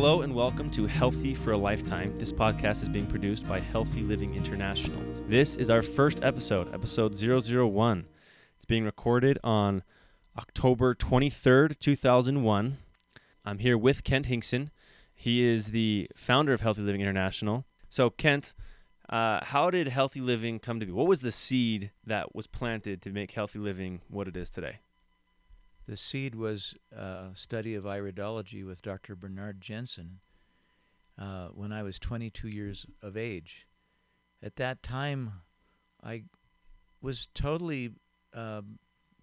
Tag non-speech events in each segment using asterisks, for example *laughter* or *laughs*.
Hello and welcome to Healthy for a Lifetime. This podcast is being produced by Healthy Living International. This is our first episode, episode 001. It's being recorded on October 23rd, 2001. I'm here with Kent Hinkson. He is the founder of Healthy Living International. So, Kent, uh, how did Healthy Living come to be? What was the seed that was planted to make Healthy Living what it is today? The seed was a study of iridology with Dr. Bernard Jensen uh, when I was 22 years of age. At that time, I was totally uh,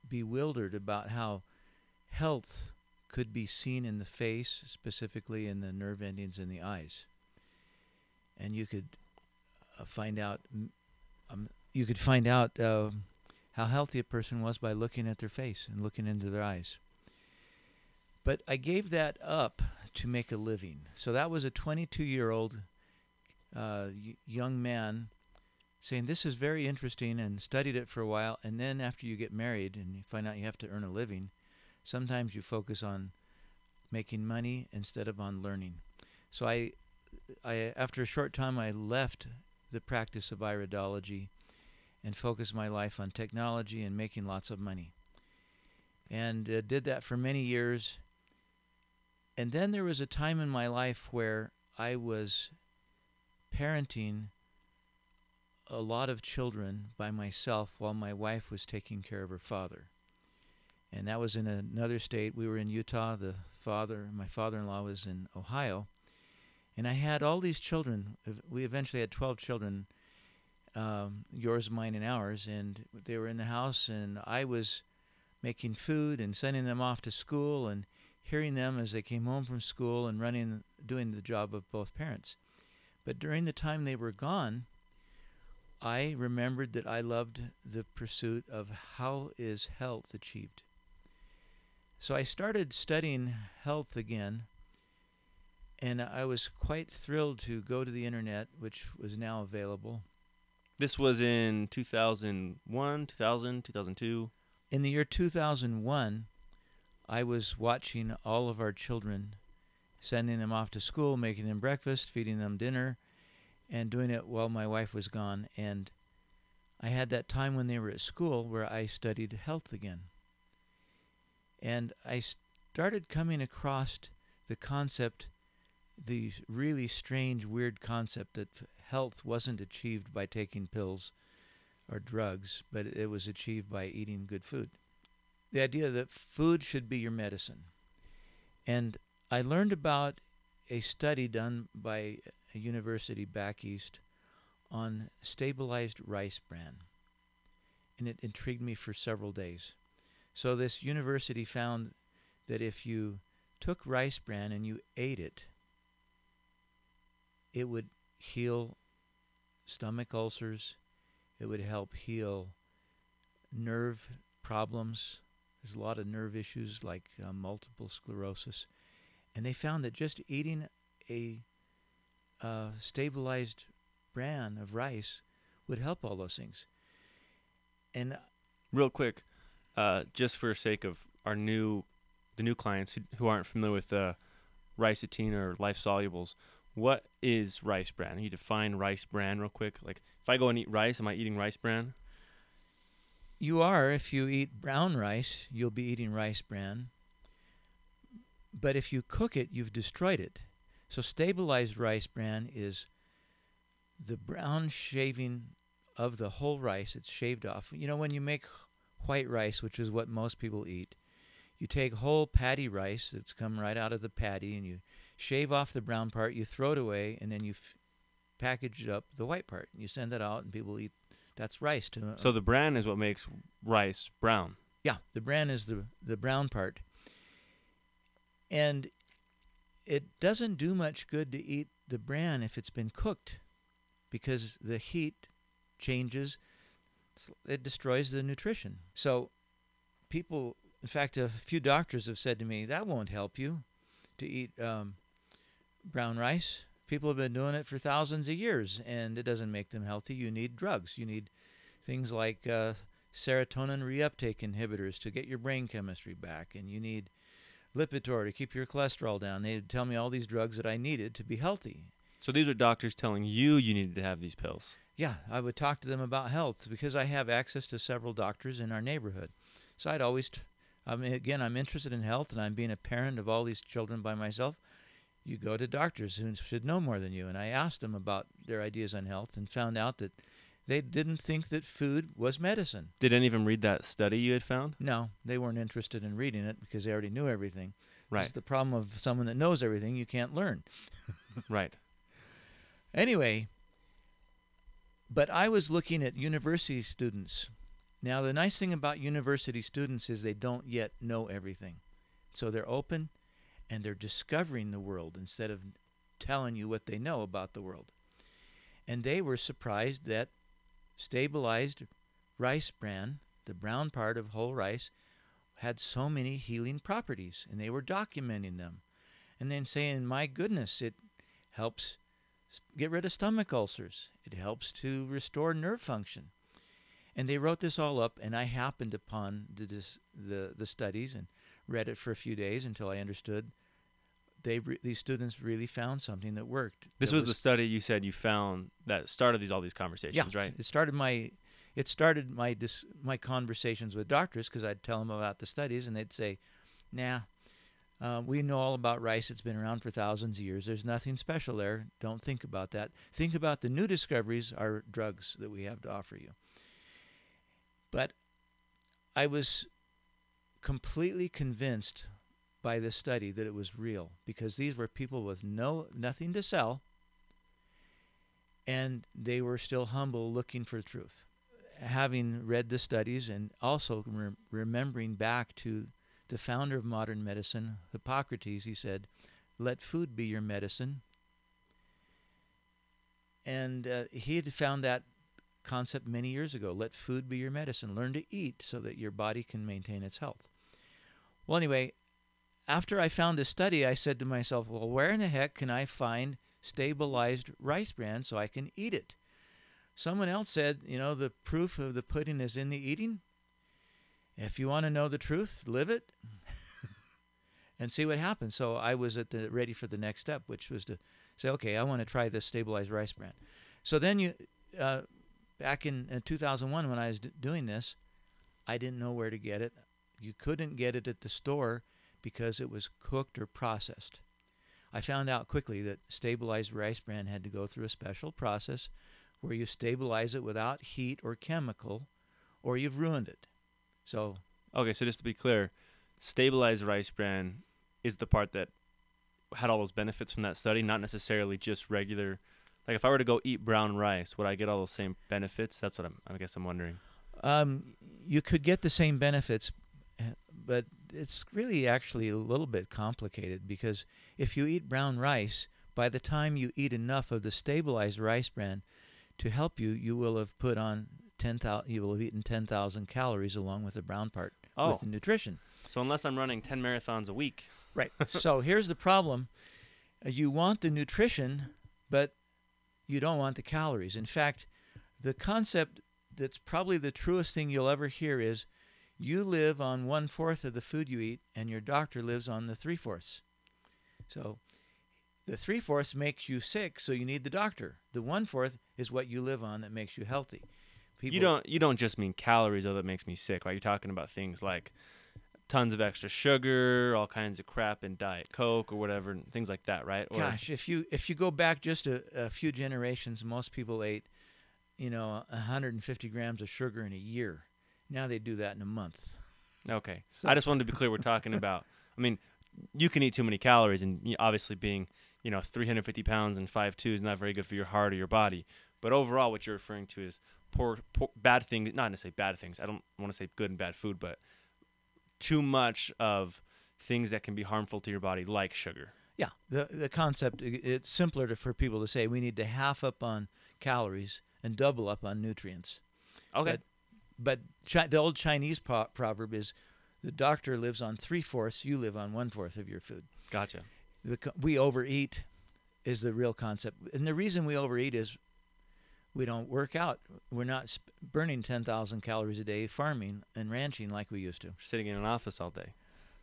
bewildered about how health could be seen in the face, specifically in the nerve endings in the eyes. And you could uh, find out, um, you could find out uh, how healthy a person was by looking at their face and looking into their eyes. But I gave that up to make a living. So that was a 22 year old uh, young man saying, This is very interesting, and studied it for a while. And then after you get married and you find out you have to earn a living, sometimes you focus on making money instead of on learning. So I, I after a short time, I left the practice of iridology and focus my life on technology and making lots of money. And uh, did that for many years. And then there was a time in my life where I was parenting a lot of children by myself while my wife was taking care of her father. And that was in another state. We were in Utah. The father, my father-in-law was in Ohio. And I had all these children. We eventually had 12 children um, yours, mine, and ours, and they were in the house, and I was making food and sending them off to school and hearing them as they came home from school and running, doing the job of both parents. But during the time they were gone, I remembered that I loved the pursuit of how is health achieved. So I started studying health again, and I was quite thrilled to go to the internet, which was now available, this was in 2001, 2000, 2002. In the year 2001, I was watching all of our children, sending them off to school, making them breakfast, feeding them dinner, and doing it while my wife was gone. And I had that time when they were at school where I studied health again. And I started coming across the concept, the really strange, weird concept that health wasn't achieved by taking pills or drugs, but it was achieved by eating good food. The idea that food should be your medicine. And I learned about a study done by a university back east on stabilized rice bran. And it intrigued me for several days. So, this university found that if you took rice bran and you ate it, it would heal stomach ulcers. It would help heal nerve problems. There's a lot of nerve issues like uh, multiple sclerosis. And they found that just eating a uh, stabilized bran of rice would help all those things. And uh, real quick, uh, just for sake of our new, the new clients who, who aren't familiar with uh, Ricetin or life solubles, what is rice bran? You define rice bran real quick. Like if I go and eat rice, am I eating rice bran? You are. If you eat brown rice, you'll be eating rice bran. But if you cook it, you've destroyed it. So stabilized rice bran is the brown shaving of the whole rice. It's shaved off. You know, when you make white rice, which is what most people eat, you take whole paddy rice that's come right out of the paddy and you shave off the brown part, you throw it away, and then you f- package up the white part. And you send that out, and people eat. That's rice. To, uh, so the bran is what makes rice brown. Yeah, the bran is the the brown part. And it doesn't do much good to eat the bran if it's been cooked, because the heat changes. It destroys the nutrition. So people, in fact, a few doctors have said to me that won't help you to eat um, brown rice. People have been doing it for thousands of years, and it doesn't make them healthy. You need drugs. You need things like uh, serotonin reuptake inhibitors to get your brain chemistry back, and you need Lipitor to keep your cholesterol down. They'd tell me all these drugs that I needed to be healthy. So these are doctors telling you you needed to have these pills. Yeah, I would talk to them about health because I have access to several doctors in our neighborhood. So I'd always, t- I mean, again, I'm interested in health and I'm being a parent of all these children by myself. You go to doctors who should know more than you. And I asked them about their ideas on health and found out that they didn't think that food was medicine. Did any of them read that study you had found? No, they weren't interested in reading it because they already knew everything. Right. It's the problem of someone that knows everything, you can't learn. *laughs* *laughs* Right. Anyway, but I was looking at university students. Now, the nice thing about university students is they don't yet know everything. So they're open and they're discovering the world instead of telling you what they know about the world. And they were surprised that stabilized rice bran, the brown part of whole rice, had so many healing properties, and they were documenting them. And then saying, my goodness, it helps get rid of stomach ulcers. It helps to restore nerve function. And they wrote this all up, and I happened upon the the, the studies and read it for a few days until I understood they re- these students really found something that worked. This that was, the study you said you found that started these all these conversations, yeah, right? It started my it started my dis- my conversations with doctors because I'd tell them about the studies and they'd say, "Nah, uh, we know all about rice. It's been around for thousands of years. There's nothing special there. Don't think about that. Think about the new discoveries, our drugs that we have to offer you." But I was completely convinced by this study that it was real because these were people with no nothing to sell and they were still humble looking for truth. Having read the studies and also re- remembering back to the founder of modern medicine hippocrates he said let food be your medicine. And uh, he had found that concept many years ago. Let food be your medicine. Learn to eat so that your body can maintain its health well anyway after i found this study i said to myself well where in the heck can i find stabilized rice bran so i can eat it? Someone else said you know the proof of the pudding is in the eating. If you want to know the truth live it *laughs* and see what happens. So i was at the ready for the next step which was to say okay i want to try this stabilized rice bran. So then you uh, back in, in 2001 when I was d- doing this, I didn't know where to get it. You couldn't get it at the store because it was cooked or processed. I found out quickly that stabilized rice bran had to go through a special process where you stabilize it without heat or chemical or you've ruined it. So, Okay, so just to be clear, stabilized rice bran is the part that had all those benefits from that study, not necessarily just regular. Like if I were to go eat brown rice, would I get all those same benefits? That's what I'm. I guess I'm wondering. um, you could get the same benefits, but it's really actually a little bit complicated because if you eat brown rice, by the time you eat enough of the stabilized rice bran to help you, you will have put on 10,000 you will have eaten 10,000 calories along with the brown part Oh, with the nutrition. so unless I'm running 10 marathons a week, Right. *laughs* so here's the problem. Uh, You want the nutrition, but you don't want the calories. In fact, the concept that's probably the truest thing you'll ever hear is you live on one fourth of the food you eat, and your doctor lives on the three fourths. So the three fourths makes you sick, so you need the doctor. The one fourth is what you live on that makes you healthy. you don't. You don't just mean calories though. That makes me sick, right? You're talking about things like tons of extra sugar, all kinds of crap in diet coke or whatever, and things like that, right? Or, Gosh, if you if you go back just a, a few generations, most people ate, you know, 150 grams of sugar in a year. Now they do that in a month. Okay. So- I just wanted to be clear. We're talking *laughs* about. I mean, you can eat too many calories, and obviously being you know 350 pounds and 5'2 is not very good for your heart or your body. But overall, what you're referring to is poor, poor bad things. Not necessarily bad things. I don't want to say good and bad food, but too much of things that can be harmful to your body, like sugar. Yeah, the the concept it's simpler to, for people to say we need to half up on calories and double up on nutrients. Okay. But chi- the old Chinese pro- proverb is, the doctor lives on three fourths, you live on one fourth of your food. gotcha. The co- we overeat is the real concept, and the reason we overeat is we don't work out. We're not sp- burning ten thousand calories a day farming and ranching like we used to. Sitting in an office all day.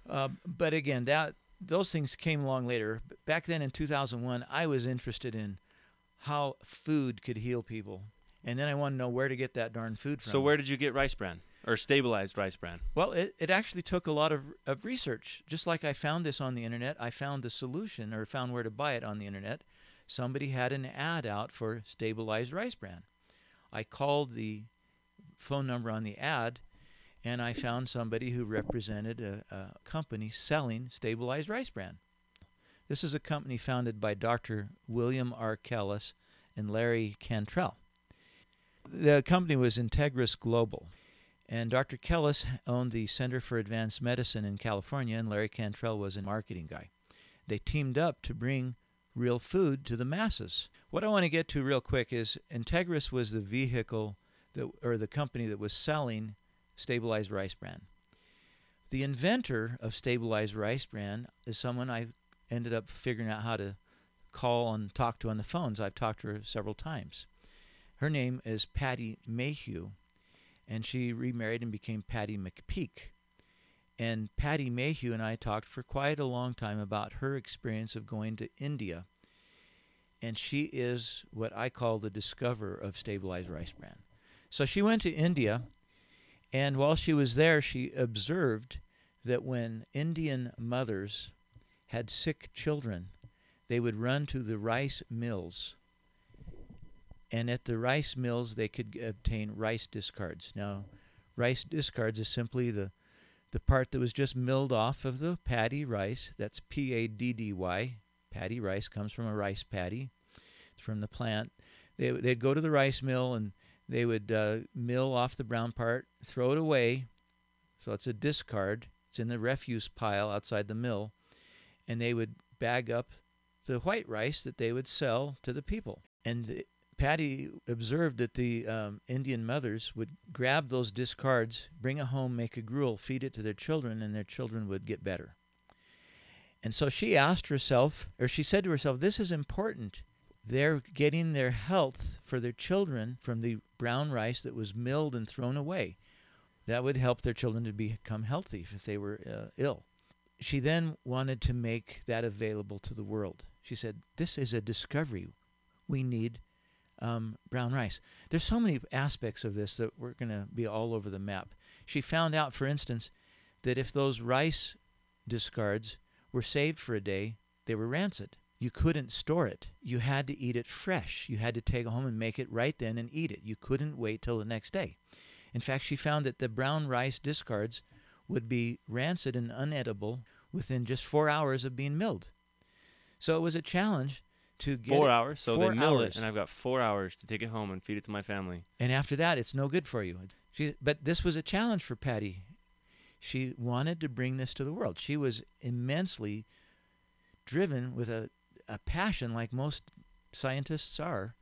Uh, but again, that those things came along later. Back then in 2001, I was interested in how food could heal people, and then I want to know where to get that darn food from. So where did you get rice bran or stabilized rice bran? Well, it, it actually took a lot of, of research. Just like I found this on the internet, I found the solution or found where to buy it on the internet. Somebody had an ad out for stabilized rice bran. I called the phone number on the ad and I found somebody who represented a, a company selling stabilized rice bran. This is a company founded by Dr. William R. Kellas and Larry Cantrell. The company was Integris Global. And Dr. Kellas owned the Center for Advanced Medicine in California, and Larry Cantrell was a marketing guy. They teamed up to bring real food to the masses. What I want to get to real quick is Integris was the vehicle that, or the company that was selling stabilized rice bran. The inventor of stabilized rice bran is someone I ended up figuring out how to call and talk to on the phones. I've talked to her several times. Her name is Patty Mayhew, and she remarried and became Patty McPeak. And Patty Mayhew and I talked for quite a long time about her experience of going to India. And she is what I call the discoverer of stabilized rice bran. So she went to India, and while she was there, she observed that when Indian mothers had sick children, they would run to the rice mills. And at the rice mills, they could obtain rice discards. Now, rice discards is simply the the part that was just milled off of the paddy rice. That's P A D D Y. Paddy rice comes from a rice paddy. It's from the plant. They, they'd go to the rice mill and they would uh, mill off the brown part, throw it away. So it's a discard. It's in the refuse pile outside the mill. And they would bag up the white rice that they would sell to the people. And Patty observed that the um, Indian mothers would grab those discards, bring it home, make a gruel, feed it to their children, and their children would get better. And so she asked herself, or she said to herself, This is important. They're getting their health for their children from the brown rice that was milled and thrown away. That would help their children to become healthy if they were uh, ill. She then wanted to make that available to the world. She said, This is a discovery. We need um, brown rice. There's so many aspects of this that we're going to be all over the map. She found out, for instance, that if those rice discards were saved for a day, they were rancid. You couldn't store it. You had to eat it fresh. You had to take it home and make it right then and eat it. You couldn't wait till the next day. In fact, she found that the brown rice discards would be rancid and unedible within just four hours of being milled. So it was a challenge to get Four it- hours. So four they mill hours. it, and I've got four hours to take it home and feed it to my family. and after that it's no good for you. She, but this was a challenge for patty. She wanted to bring this to the world. She was immensely driven with a, a passion like most scientists are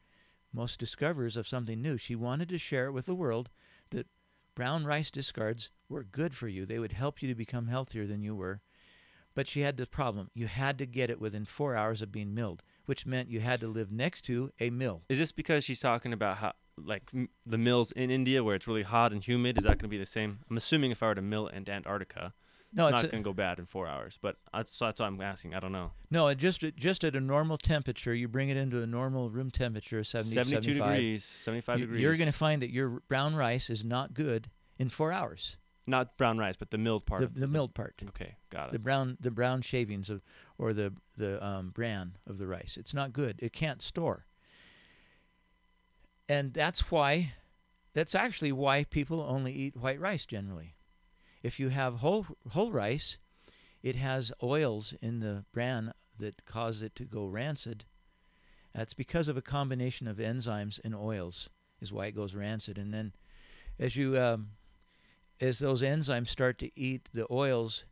most discoverers of something new. She wanted to share it with the world that brown rice discards were good for you. They would help you to become healthier than you were. But she had the problem. You had to get it within four hours of being milled which meant you had to live next to a mill Is this because she's talking about how, like, m- the mills in India where it's really hot and humid? Is that going to be the same? I'm assuming if I were to mill in Antarctica, no it's, it's not going to go bad in four hours. But that's, that's what I'm asking. I don't know. No, it just at- just at a normal temperature, you bring it into a normal room temperature, 70, 72 75. degrees, 75 you, degrees. You're going to find that your brown rice is not good in four hours. not brown rice, but the milled part. The, the milled part, Okay, got it. the it. brown the brown shavings of, or the the um, bran of the rice. It's not good. It can't store. And that's why, that's actually why people only eat white rice generally. If you have whole whole rice, it has oils in the bran that cause it to go rancid. That's because of a combination of enzymes and oils is why it goes rancid. And then, as you um, as those enzymes start to eat the oils,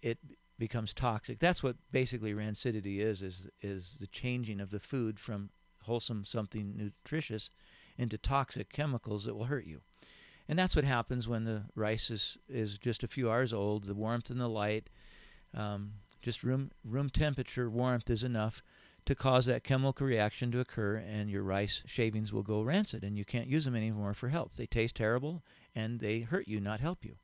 it becomes toxic. That's what basically rancidity is is is the changing of the food from wholesome something nutritious into toxic chemicals that will hurt you. And that's what happens when the rice is, is just a few hours old. The warmth and the light, um, just room room temperature warmth is enough to cause that chemical reaction to occur, and your rice shavings will go rancid, and you can't use them anymore for health. They taste terrible, and they hurt you, not help you.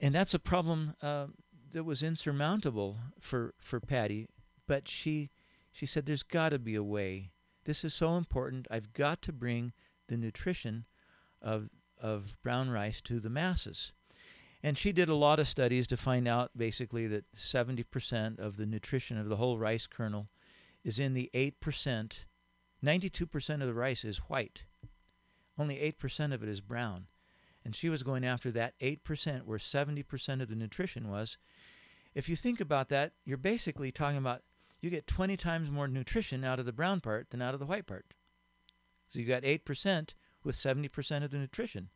and that's a problem uh, that was insurmountable for for Patty. But she she said, "There's got to be a way. This is so important. I've got to bring the nutrition of of brown rice to the masses." And she did a lot of studies to find out basically that 70% of the nutrition of the whole rice kernel is in the 8%. 92% of the rice is white. Only 8% of it is brown. And she was going after that 8% where 70% of the nutrition was. If you think about that, you're basically talking about you get 20 times more nutrition out of the brown part than out of the white part. So you got 8% with 70% of the nutrition.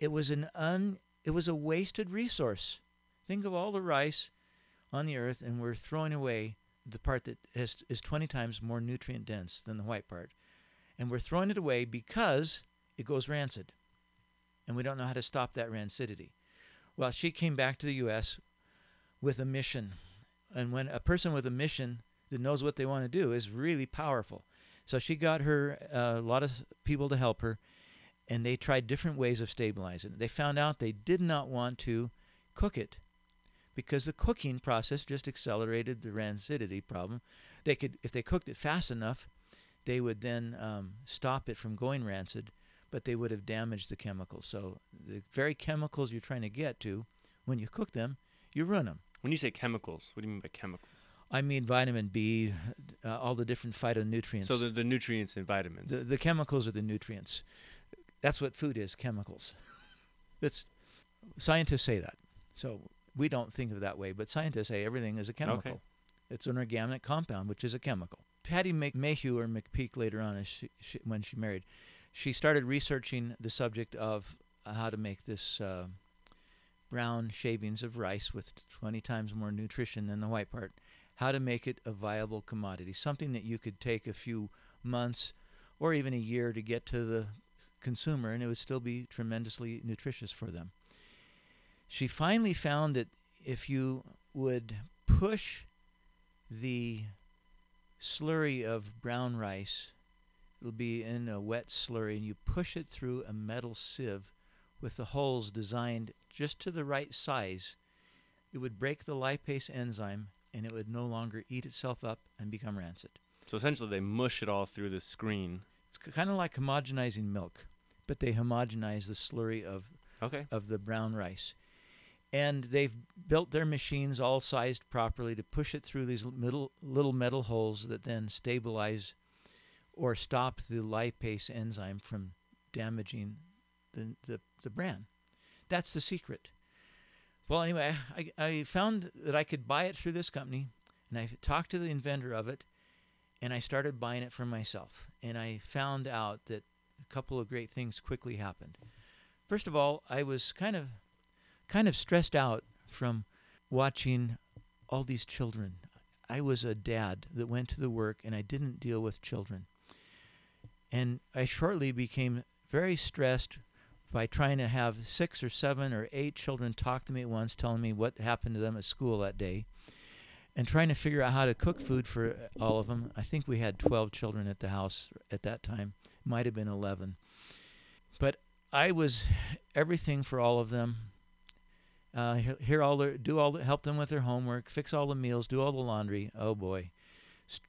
It was an un it was a wasted resource. Think of all the rice on the earth, and we're throwing away the part that has, is 20 times more nutrient dense than the white part. And we're throwing it away because it goes rancid. And we don't know how to stop that rancidity. Well, she came back to the U.S. with a mission. And when a person with a mission that knows what they want to do is really powerful. So she got her uh, a lot of people to help her, and they tried different ways of stabilizing. They found out they did not want to cook it because the cooking process just accelerated the rancidity problem. They could, if they cooked it fast enough, they would then um, stop it from going rancid, but they would have damaged the chemicals. So the very chemicals you're trying to get to, when you cook them, you ruin them. When you say chemicals, what do you mean by chemicals? I mean vitamin B, uh, all the different phytonutrients. So the, the nutrients and vitamins. the, the chemicals are the nutrients. That's what food is, chemicals. *laughs* That's scientists say that. So we don't think of it that way, but scientists say everything is a chemical. Okay. It's an organic compound, which is a chemical. Patty Mayhew or McPeak later on, as she, she, when she married, she started researching the subject of how to make this uh, brown shavings of rice with 20 times more nutrition than the white part. How to make it a viable commodity, something that you could take a few months or even a year to get to the consumer, and it would still be tremendously nutritious for them. She finally found that if you would push the slurry of brown rice, it'll be in a wet slurry, and you push it through a metal sieve with the holes designed just to the right size, it would break the lipase enzyme and it would no longer eat itself up and become rancid. so essentially, they mush it all through the screen. It's kind of like homogenizing milk, but they homogenize the slurry of Okay. of the brown rice. And they've built their machines all sized properly to push it through these middle, little metal holes that then stabilize or stop the lipase enzyme from damaging the, the, the bran. That's the secret. Well, anyway, I, I found that I could buy it through this company, and I talked to the inventor of it, and I started buying it for myself. And I found out that a couple of great things quickly happened. First of all, I was kind of kind of stressed out from watching all these children. I was a dad that went to the work and I didn't deal with children. And I shortly became very stressed by trying to have six or seven or eight children talk to me at once, telling me what happened to them at school that day, and trying to figure out how to cook food for all of them. I think we had 12 children at the house at that time, might have been 11. But I was everything for all of them. Uh, hear, all their, do all the, help them with their homework, fix all the meals, do all the laundry. Oh boy,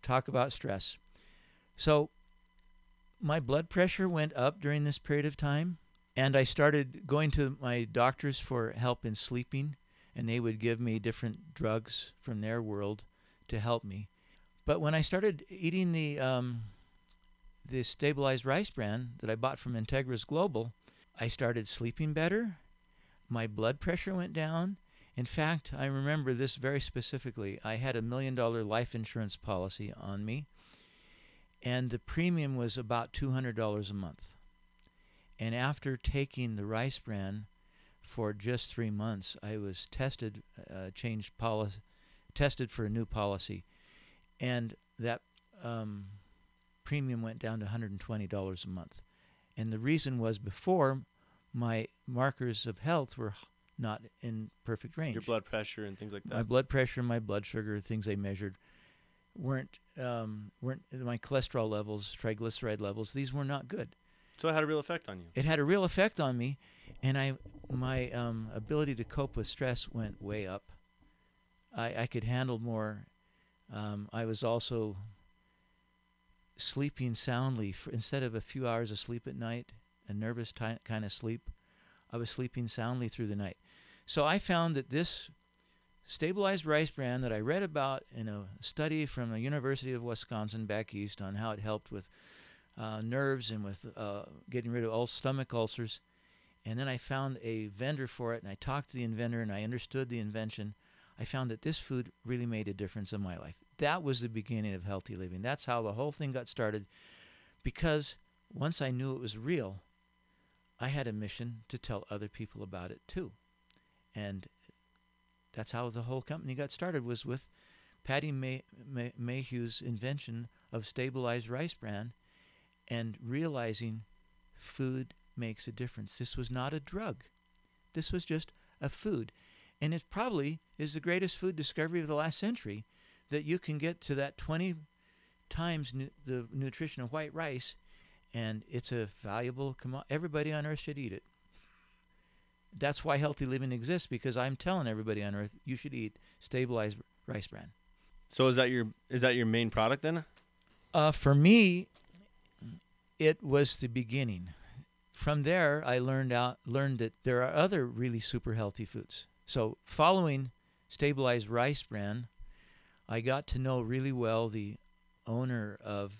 talk about stress. So my blood pressure went up during this period of time, and I started going to my doctors for help in sleeping, and they would give me different drugs from their world to help me. But when I started eating the um, the stabilized rice bran that I bought from Integris Global, I started sleeping better. My blood pressure went down. In fact, I remember this very specifically. I had a million dollar life insurance policy on me, and the premium was about $200 a month. And after taking the rice bran for just three months, I was tested, uh, changed policy, tested for a new policy, and that um, premium went down to $120 a month. And the reason was before my markers of health were not in perfect range. Your blood pressure and things like that. my blood pressure, my blood sugar, things they measured weren't um, weren't my cholesterol levels, triglyceride levels. These were not good. So it had a real effect on you. It had a real effect on me, and I my um, ability to cope with stress went way up. I, I could handle more. Um, I was also sleeping soundly for, instead of a few hours of sleep at night, a nervous ty- kind of sleep. I was sleeping soundly through the night. So I found that this stabilized rice bran that I read about in a study from the University of Wisconsin back east on how it helped with uh, nerves and with uh, getting rid of all stomach ulcers. And then I found a vendor for it, and I talked to the inventor, and I understood the invention. I found that this food really made a difference in my life. That was the beginning of healthy living. That's how the whole thing got started. Because once I knew it was real, I had a mission to tell other people about it too. And that's how the whole company got started was with Patty May- May- Mayhew's invention of stabilized rice bran and realizing food makes a difference. This was not a drug. This was just a food. And it probably is the greatest food discovery of the last century that you can get to that 20 times nu- the nutrition of white rice and it's a valuable commodity. Everybody on earth should eat it. That's why healthy living exists because I'm telling everybody on earth you should eat stabilized rice bran. So is that your is that your main product then? Uh, for me, it was the beginning. From there, I learned out learned that there are other really super healthy foods. So following stabilized rice bran, I got to know really well the owner of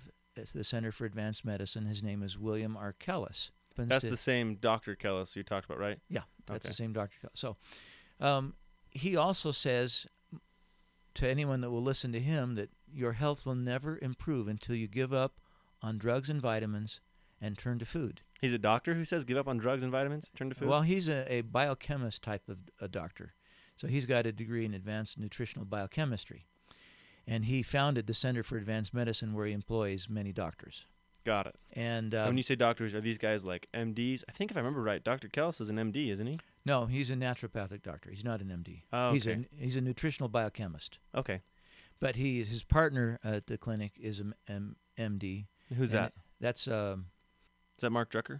the Center for Advanced Medicine. His name is William R. Kellas. That's the same Dr. Kellas you talked about, right? Yeah, that's Okay. the same Dr. Kellas. So um, he also says to anyone that will listen to him that your health will never improve until you give up on drugs and vitamins and turn to food. He's a doctor who says give up on drugs and vitamins, turn to food. Well, he's a, a biochemist type of a doctor. So he's got a degree in advanced nutritional biochemistry. And he founded the Center for Advanced Medicine where he employs many doctors. Got it. And And um, when you say doctors, are these guys like MDs? I think if I remember right, Dr. Kellas is an MD, isn't he? no, he's a naturopathic doctor. He's not an MD. Oh, He's a he's a nutritional biochemist. Okay. But he his partner at the clinic is an M- MD. Who's that? That's um Is that Mark Drucker?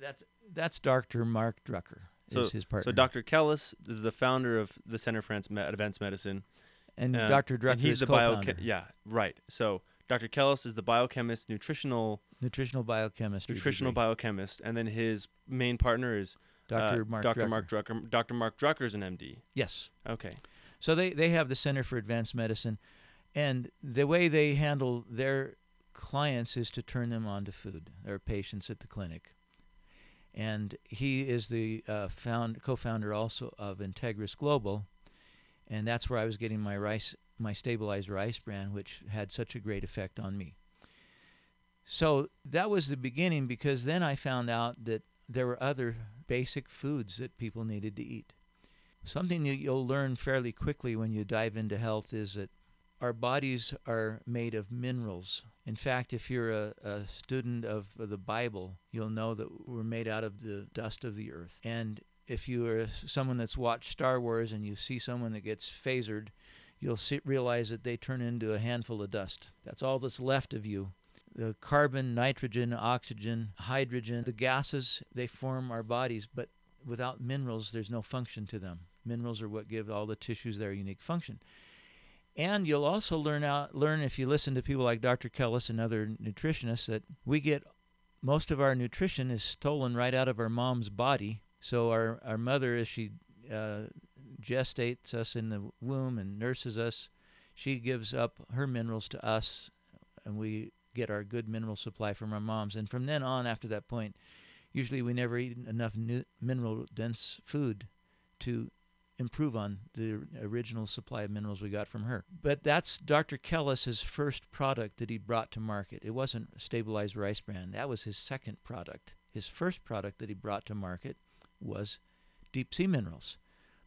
that's that's Dr. Mark Drucker is his partner. So Dr. Kellas is the founder of the Center for Advanced Medicine. and uh, Dr. Drucker and he's is the bioche- Yeah, right. So Dr. Kellas is the biochemist, nutritional nutritional biochemistry. nutritional degree. biochemist, and then his main partner is Dr. uh, Mark Dr. Drucker. Mark Drucker. Dr. Mark Drucker is an MD. Yes. Okay. So they, they have the Center for Advanced Medicine, and the way they handle their clients is to turn them on to food, their patients at the clinic. And he is the uh, found, co-founder also of Integris Global, and that's where I was getting my rice, my stabilized rice bran, which had such a great effect on me. So that was the beginning because then I found out that there were other basic foods that people needed to eat. Something that you'll learn fairly quickly when you dive into health is that our bodies are made of minerals. In fact, if you're a, a student of the Bible, you'll know that we're made out of the dust of the earth. And if you are someone that's watched Star Wars and you see someone that gets phasered, you'll see, realize that they turn into a handful of dust. That's all that's left of you. The carbon, nitrogen, oxygen, hydrogen, the gases, they form our bodies, but without minerals, there's no function to them. Minerals are what give all the tissues their unique function. And you'll also learn out learn if you listen to people like Dr. Kellas and other nutritionists that we get most of our nutrition is stolen right out of our mom's body. So our our mother, as she uh, gestates us in the womb and nurses us, she gives up her minerals to us, and we get our good mineral supply from our moms. And from then on, after that point, usually we never eat enough mineral dense food to improve on the original supply of minerals we got from her. But that's Dr. Kellas's first product that he brought to market. It wasn't stabilized rice bran. That was his second product. His first product that he brought to market was deep sea minerals.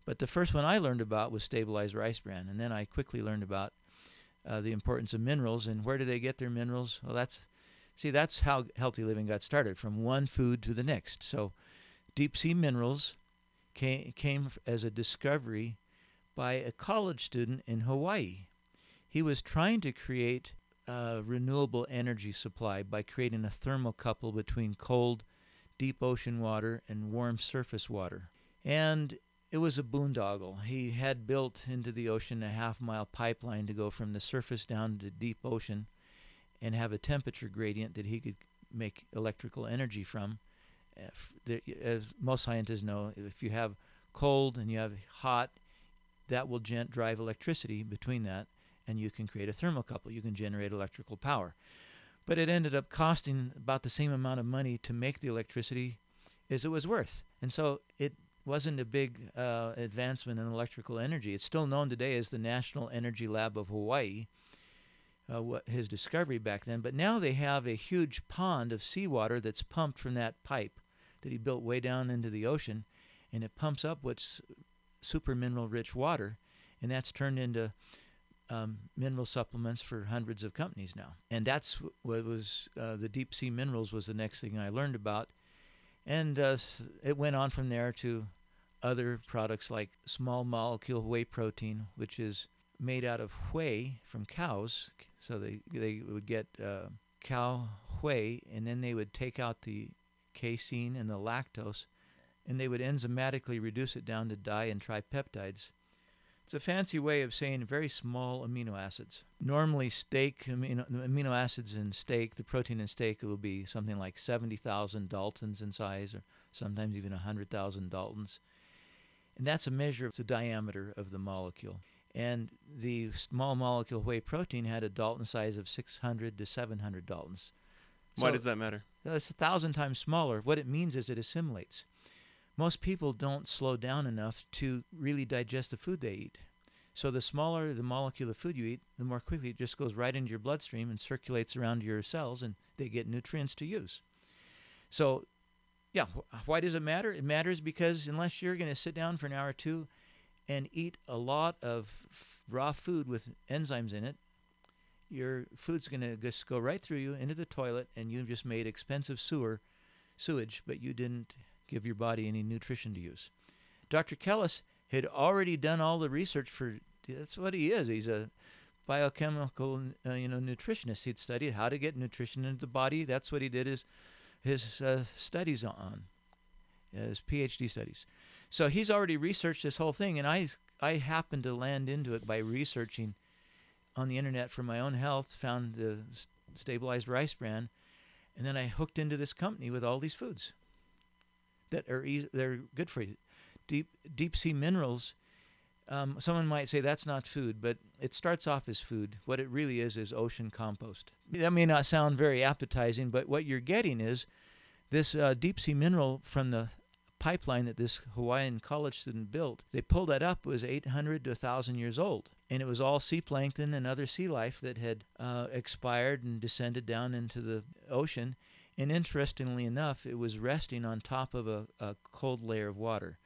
But the first one I learned about was stabilized rice bran, and then I quickly learned about uh, the importance of minerals and where do they get their minerals? Well, that's see that's how healthy living got started from one food to the next. So, deep sea minerals came came as a discovery by a college student in Hawaii. He was trying to create a renewable energy supply by creating a thermocouple between cold, deep ocean water and warm surface water. And it was a boondoggle. He had built into the ocean a half mile pipeline to go from the surface down to deep ocean and have a temperature gradient that he could make electrical energy from. Uh, as most scientists know, if you have cold and you have hot, that will gent drive electricity between that, and you can create a thermocouple. You can generate electrical power. But it ended up costing about the same amount of money to make the electricity as it was worth. And so it wasn't a big uh, advancement in electrical energy. It's still known today as the National Energy Lab of Hawaii, uh, what his discovery back then. But now they have a huge pond of seawater that's pumped from that pipe that he built way down into the ocean, and it pumps up what's super mineral rich water, and that's turned into um, mineral supplements for hundreds of companies now. And that's what was uh, the deep sea minerals was the next thing I learned about. And uh, it went on from there to other products like small molecule whey protein, which is made out of whey from cows. So they they would get uh, cow whey, and then they would take out the casein and the lactose, and they would enzymatically reduce it down to di and tripeptides. It's a fancy way of saying very small amino acids. Normally, steak amino, amino acids in steak, the protein in steak will be something like 70,000 daltons in size, or sometimes even 100,000 daltons. And that's a measure of the diameter of the molecule. And the small molecule whey protein had a dalton size of 600 to 700 daltons. Why does that matter? It's a thousand times smaller. What it means is it assimilates most people don't slow down enough to really digest the food they eat. So the smaller the molecule of food you eat, the more quickly it just goes right into your bloodstream and circulates around your cells and they get nutrients to use. So yeah, why does it matter? It matters because unless you're going to sit down for an hour or two and eat a lot of f- raw food with enzymes in it, your food's going to just go right through you into the toilet and you've just made expensive sewer sewage, but you didn't give your body any nutrition to use. Dr. Kellas had already done all the research for that's what he is. He's a biochemical uh, you know nutritionist. He'd studied how to get nutrition into the body. That's what he did his his uh, studies on, his PhD studies. So he's already researched this whole thing, and I I happened to land into it by researching on the internet for my own health. Found the stabilized rice bran, and then I hooked into this company with all these foods that are easy, they're good for you. Deep deep sea minerals. Um, someone might say that's not food, but it starts off as food. What it really is is ocean compost. That may not sound very appetizing, but what you're getting is this uh, deep sea mineral from the pipeline that this Hawaiian college student built. They pulled that up was 800 to 1,000 years old, and it was all sea plankton and other sea life that had uh, expired and descended down into the ocean and interestingly enough, it was resting on top of a, a cold layer of water.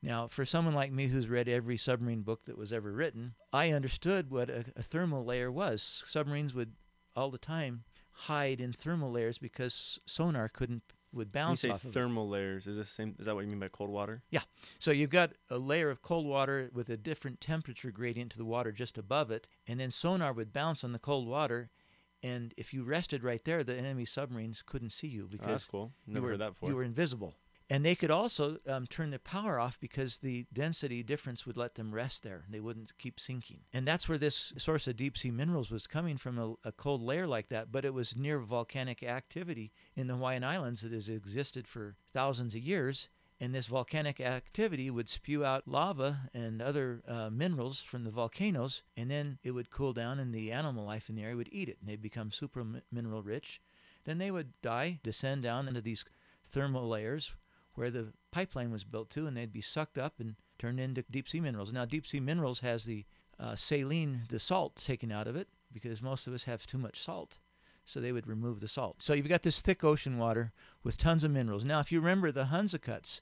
Now, for someone like me who's read every submarine book that was ever written, I understood what a, a, thermal layer was. Submarines would all the time hide in thermal layers because sonar couldn't would bounce you say thermal layers. Is this same? Is that what you mean by cold water? Yeah. So you've got a layer of cold water with a different temperature gradient to the water just above it, and then sonar would bounce on the cold water and if you rested right there, the enemy submarines couldn't see you because oh, that's cool. You were, heard that before. You were invisible. And they could also um, turn the power off because the density difference would let them rest there. They wouldn't keep sinking. And that's where this source of deep sea minerals was coming from a, a cold layer like that. But it was near volcanic activity in the Hawaiian Islands that has existed for thousands of years and this volcanic activity would spew out lava and other uh, minerals from the volcanoes, and then it would cool down, and the animal life in the area would eat it, and they'd become super mineral rich. Then they would die, descend down into these thermal layers where the pipeline was built to, and they'd be sucked up and turned into deep sea minerals. Now, deep sea minerals has the uh, saline, the salt taken out of it, because most of us have too much salt so they would remove the salt. So you've got this thick ocean water with tons of minerals. Now, if you remember the Hunzakuts,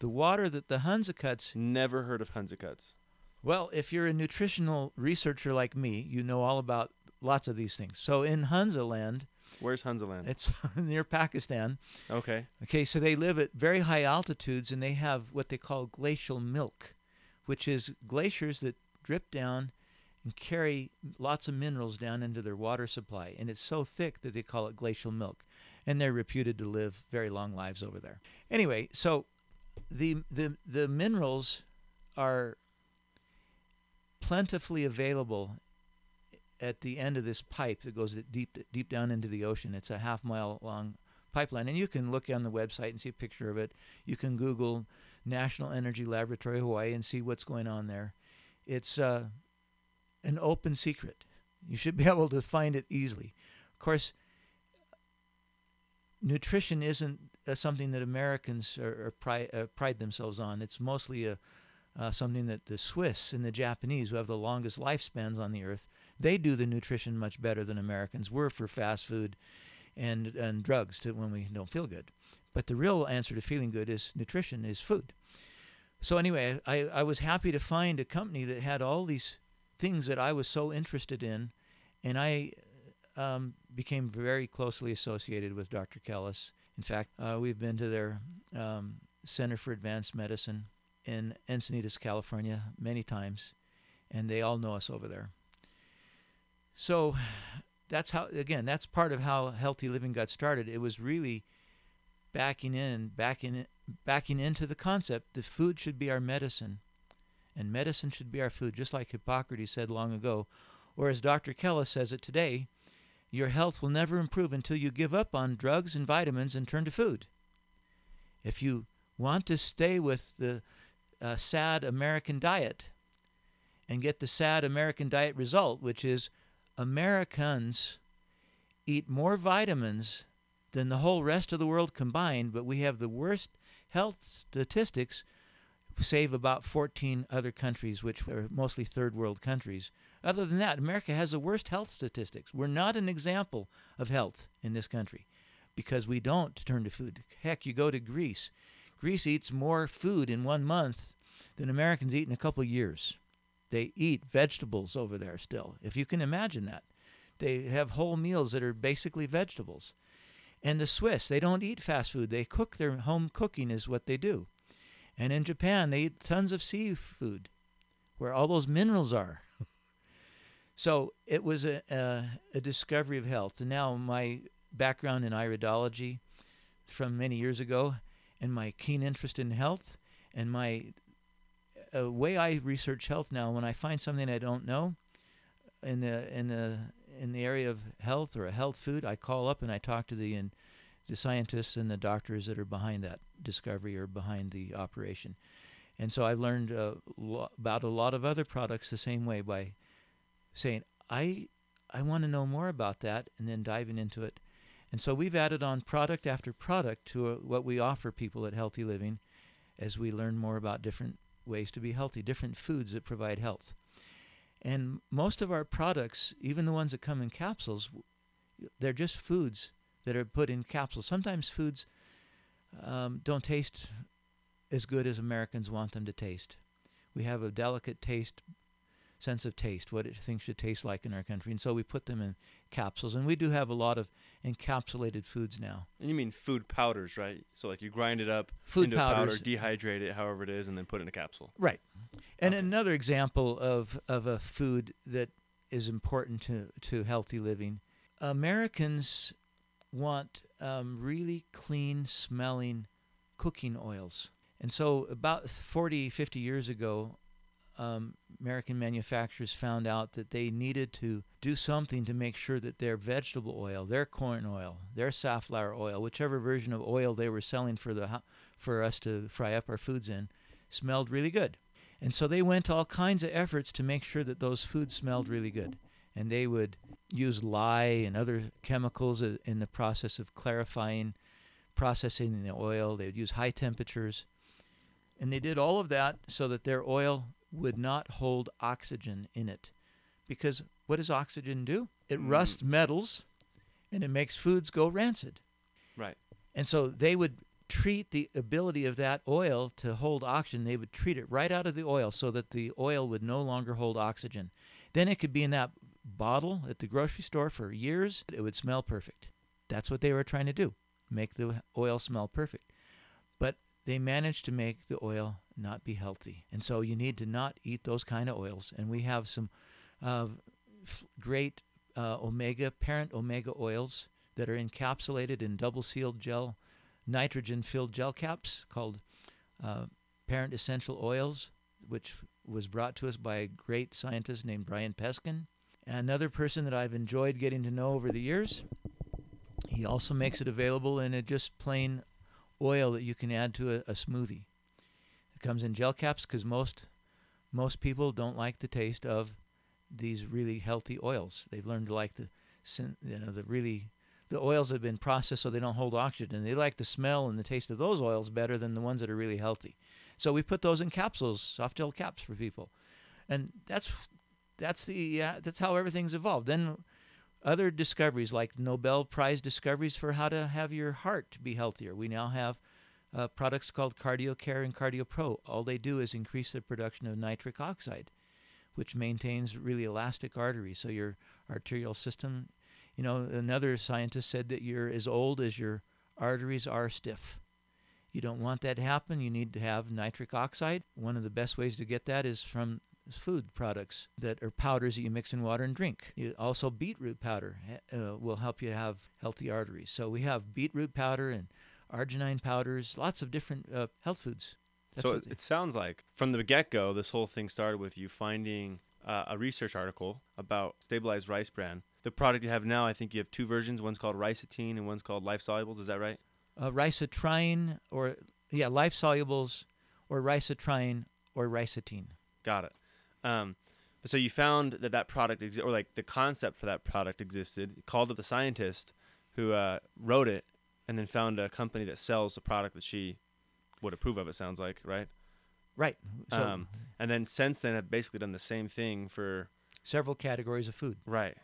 the water that the Hunzakuts. Never heard of Hunzakuts. Well, if you're a nutritional researcher like me, you know all about lots of these things. So in Hunza land, Where's Hunza land? It's *laughs* near Pakistan. Okay. Okay, so they live at very high altitudes and they have what they call glacial milk, which is glaciers that drip down and carry lots of minerals down into their water supply. And it's so thick that they call it glacial milk. And they're reputed to live very long lives over there. Anyway, so the the the minerals are plentifully available at the end of this pipe that goes deep deep down into the ocean. It's a half mile long pipeline, and you can look on the website and see a picture of it. You can Google National Energy Laboratory Hawaii and see what's going on there. It's uh, an open secret. You should be *laughs* able to find it easily. Of course, nutrition isn't uh, something that Americans are, are pride, uh, pride themselves on. It's mostly a uh, something that the Swiss and the Japanese, who have the longest lifespans on the earth, they do the nutrition much better than Americans. We're for fast food and and drugs to when we don't feel good. But the real answer to feeling good is nutrition, is food. So anyway, I, I was happy to find a company that had all these things that I was so interested in, and I um, became very closely associated with Dr. Kellas. In fact, uh, we've been to their um, Center for Advanced Medicine in Encinitas, California, many times, and they all know us over there. So that's how, again, that's part of how healthy living got started. It was really backing in, backing, backing into the concept that food should be our medicine, and medicine should be our food, just like Hippocrates said long ago, or as Dr. Kellas says it today, your health will never improve until you give up on drugs and vitamins and turn to food. If you want to stay with the uh, sad American diet and get the sad American diet result, which is Americans eat more vitamins than the whole rest of the world combined, but we have the worst health statistics, save about 14 other countries, which are mostly third world countries. Other than that, America has the worst health statistics. We're not an example of health in this country because we don't turn to food. Heck, you go to Greece. Greece eats more food in one month than Americans eat in a couple of years. They eat vegetables over there still, if you can imagine that. They have whole meals that are basically vegetables. And the Swiss, they don't eat fast food. They cook their home cooking is what they do. And in Japan, they eat tons of seafood, where all those minerals are. So it was a, a, a discovery of health. And now my background in iridology from many years ago, and my keen interest in health, and my uh, way I research health now, when I find something I don't know in the in the in the area of health or a health food, I call up and I talk to the the scientists and the doctors that are behind that discovery or behind the operation. And so I learned uh, lo- about a lot of other products the same way by saying, I, I want to know more about that and then diving into it. And so we've added on product after product to uh, what we offer people at Healthy Living as we learn more about different ways to be healthy, different foods that provide health. And most of our products, even the ones that come in capsules, they're just foods that are put in capsules. Sometimes foods um, don't taste as good as Americans want them to taste. We have a delicate taste, sense of taste, what things should taste like in our country, and so we put them in capsules. And we do have a lot of encapsulated foods now. And you mean food powders, right? So like you grind it up food into powders. powder, dehydrate it, however it is, and then put it in a capsule. Right. And Okay. another example of, of a food that is important to, to healthy living Americans want um, really clean smelling cooking oils. And so, about 40, 50 years ago, um, American manufacturers found out that they needed to do something to make sure that their vegetable oil, their corn oil, their safflower oil, whichever version of oil they were selling for the for us to fry up our foods in, smelled really good. And so they went to all kinds of efforts to make sure that those foods smelled really good. And they would use lye and other chemicals in the process of clarifying, processing the oil. They would use high temperatures. And they did all of that so that their oil would not hold oxygen in it. Because what does oxygen do? It Mm. rusts metals and it makes foods go rancid. Right. And so they would treat the ability of that oil to hold oxygen, they would treat it right out of the oil so that the oil would no longer hold oxygen. Then it could be in that bottle at the grocery store for years. It would smell perfect. That's what they were trying to do make the oil smell perfect. But they manage to make the oil not be healthy. And so you need to not eat those kind of oils. And we have some uh, great uh, omega parent omega oils that are encapsulated in double sealed gel, nitrogen filled gel caps called uh, parent essential oils, which was brought to us by a great scientist named Brian Peskin. Another person that I've enjoyed getting to know over the years. He also makes it available in a just plain oil that you can add to a, a smoothie. It comes in gel caps because most most people don't like the taste of these really healthy oils. They've learned to like the you know the really the oils have been processed so they don't hold oxygen. They like the smell and the taste of those oils better than the ones that are really healthy. So we put those in capsules, soft gel caps for people, and that's that's the uh, that's how everything's evolved. Then other discoveries like Nobel Prize discoveries for how to have your heart be healthier. We now have uh, products called CardioCare and CardioPro. All they do is increase the production of nitric oxide, which maintains really elastic arteries. So your arterial system, you know, another scientist said that you're as old as your arteries are stiff. You don't want that to happen. You need to have nitric oxide. One of the best ways to get that is from food products that are powders that you mix in water and drink. You, also, beetroot powder uh, will help you have healthy arteries. So we have beetroot powder and arginine powders, lots of different uh, health foods. That's so it, it sounds like from the get go, this whole thing started with you finding uh, a research article about stabilized rice bran. The product you have now, I think you have two versions. One's called Ricetine and one's called Life Solubles. Is that right? Uh, Ricetrine or yeah, Life Solubles or Ricetrine or Ricetine. Got it. Um, so you found that that product exi- or like the concept for that product existed. Called up the scientist who uh, wrote it, and then found a company that sells the product that she would approve of. It sounds like right. Right. So um, and then since then, have basically done the same thing for several categories of food. Right.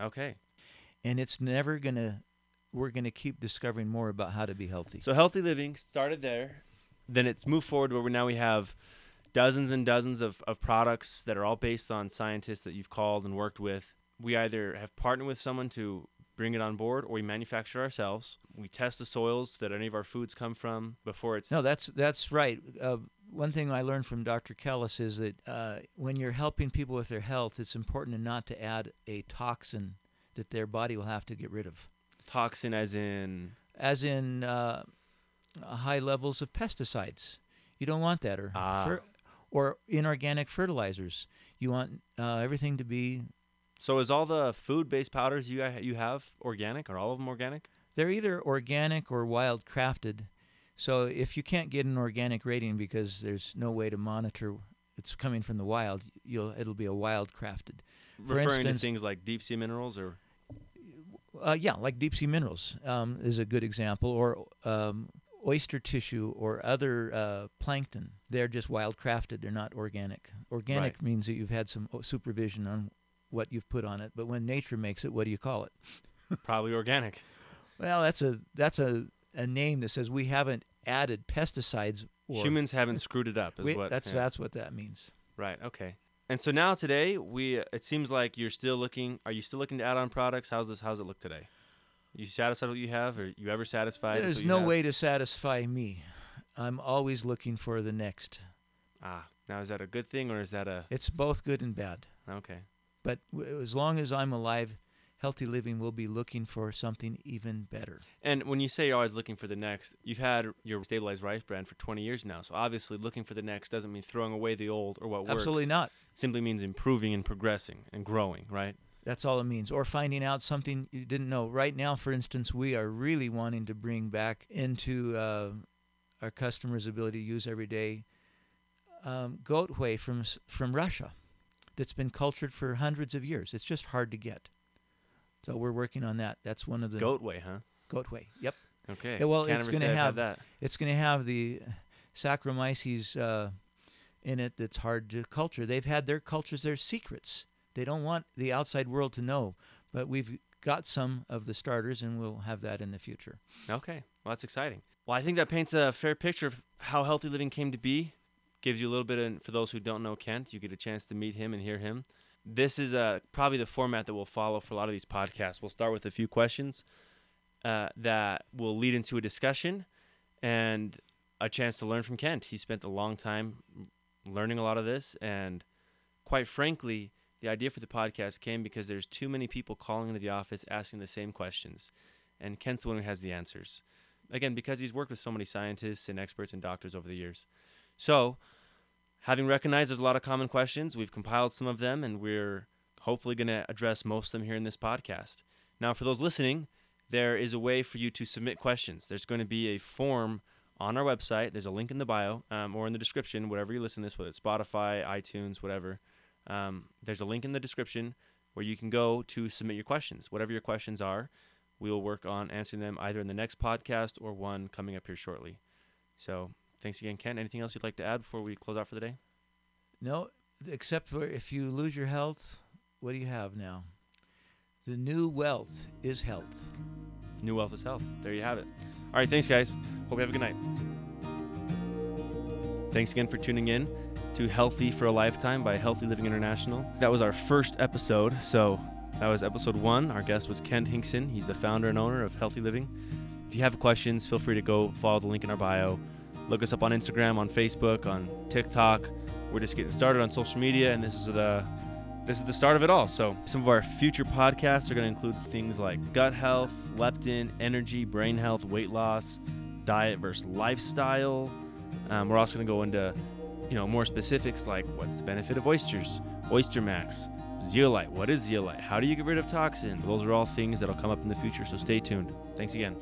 Okay. And it's never gonna. We're gonna keep discovering more about how to be healthy. So healthy living started there. Then it's moved forward where now we have dozens and dozens of, of products that are all based on scientists that you've called and worked with. We either have partnered with someone to bring it on board or we manufacture ourselves. We test the soils that any of our foods come from before it's. No, that's, that's right. Uh, one thing I learned from Dr. Kellas is that uh, when you're helping people with their health, it's important not to add a toxin that their body will have to get rid of. Toxin, as in? As in uh, high levels of pesticides. You don't want that, or ah. fer- or inorganic fertilizers. You want uh, everything to be. So is all the food-based powders you you have organic? Are all of them organic? They're either organic or wild crafted. So if you can't get an organic rating because there's no way to monitor it's coming from the wild, you'll it'll be a wild crafted. For Referring instance, to things like deep sea minerals or. Uh, yeah, like deep sea minerals um, is a good example, or um, oyster tissue or other uh, plankton, they're just wild crafted. They're not organic. Organic right. means that you've had some supervision on what you've put on it. But when nature makes it, what do you call it? *laughs* Probably organic. Well, that's a that's a, a name that says we haven't added pesticides. Humans haven't screwed it up. Is we, what that's yeah. that's what that means. Right. Okay. And so now today we it seems like you're still looking. Are you still looking to add on products? How's this? How's it look today? You satisfied with what you have, or you ever satisfied? There's no have? way to satisfy me. I'm always looking for the next. Ah, now is that a good thing or is that a? It's both good and bad. Okay. But w- as long as I'm alive, healthy living will be looking for something even better. And when you say you're always looking for the next, you've had your stabilized rice bran for 20 years now. So obviously, looking for the next doesn't mean throwing away the old or what works. Absolutely not. It simply means improving and progressing and growing, right? That's all it means. Or finding out something you didn't know. Right now, for instance, we are really wanting to bring back into uh, our customers' ability to use every day um, goat whey from from Russia, that's been cultured for hundreds of years. It's just hard to get. So we're working on that. That's one of the goat whey, huh? Goat whey. Yep. Okay. Yeah, well, Can't it's going to have that. It's going to have the Saccharomyces uh, in it. That's hard to culture. They've had their cultures, their secrets. They don't want the outside world to know, but we've got some of the starters, and we'll have that in the future. Okay, well that's exciting. Well, I think that paints a fair picture of how healthy living came to be. Gives you a little bit of, for those who don't know Kent, you get a chance to meet him and hear him. This is uh, probably the format that we'll follow for a lot of these podcasts. We'll start with a few questions uh, that will lead into a discussion and a chance to learn from Kent. He spent a long time learning a lot of this, and quite frankly, the idea for the podcast came because there's too many people calling into the office asking the same questions, and Kent's the one who has the answers. Again, because he's worked with so many scientists and experts and doctors over the years. So, having recognized there's a lot of common questions, we've compiled some of them, and we're hopefully going to address most of them here in this podcast. Now, for those listening, there is a way for you to submit questions. There's going to be a form on our website. There's a link in the bio um, or in the description, whatever you listen to this, whether it's Spotify, iTunes, whatever. Um, there's a link in the description where you can go to submit your questions. Whatever your questions are, we will work on answering them either in the next podcast or one coming up here shortly. So thanks again, Ken. Anything else you'd like to add before we close out for the day? No, except for if you lose your health, what do you have now? The new wealth is health. New wealth is health. There you have it. All right, thanks, guys. Hope you have a good night. Thanks again for tuning in to Healthy for a Lifetime by Healthy Living International. That was our first episode. So that was episode one. Our guest was Kent Hinkson. He's the founder and owner of Healthy Living. If you have questions, feel free to go follow the link in our bio. Look us up on Instagram, on Facebook, on TikTok. We're just getting started on social media, and this is the this is the start of it all. So some of our future podcasts are going to include things like gut health, leptin, energy, brain health, weight loss, diet versus lifestyle. Um, we're also going to go into you know more specifics like what's the benefit of oysters, Oyster Max, zeolite. What is zeolite? How do you get rid of toxins? Those are all things that'll come up in the future. So stay tuned. Thanks again.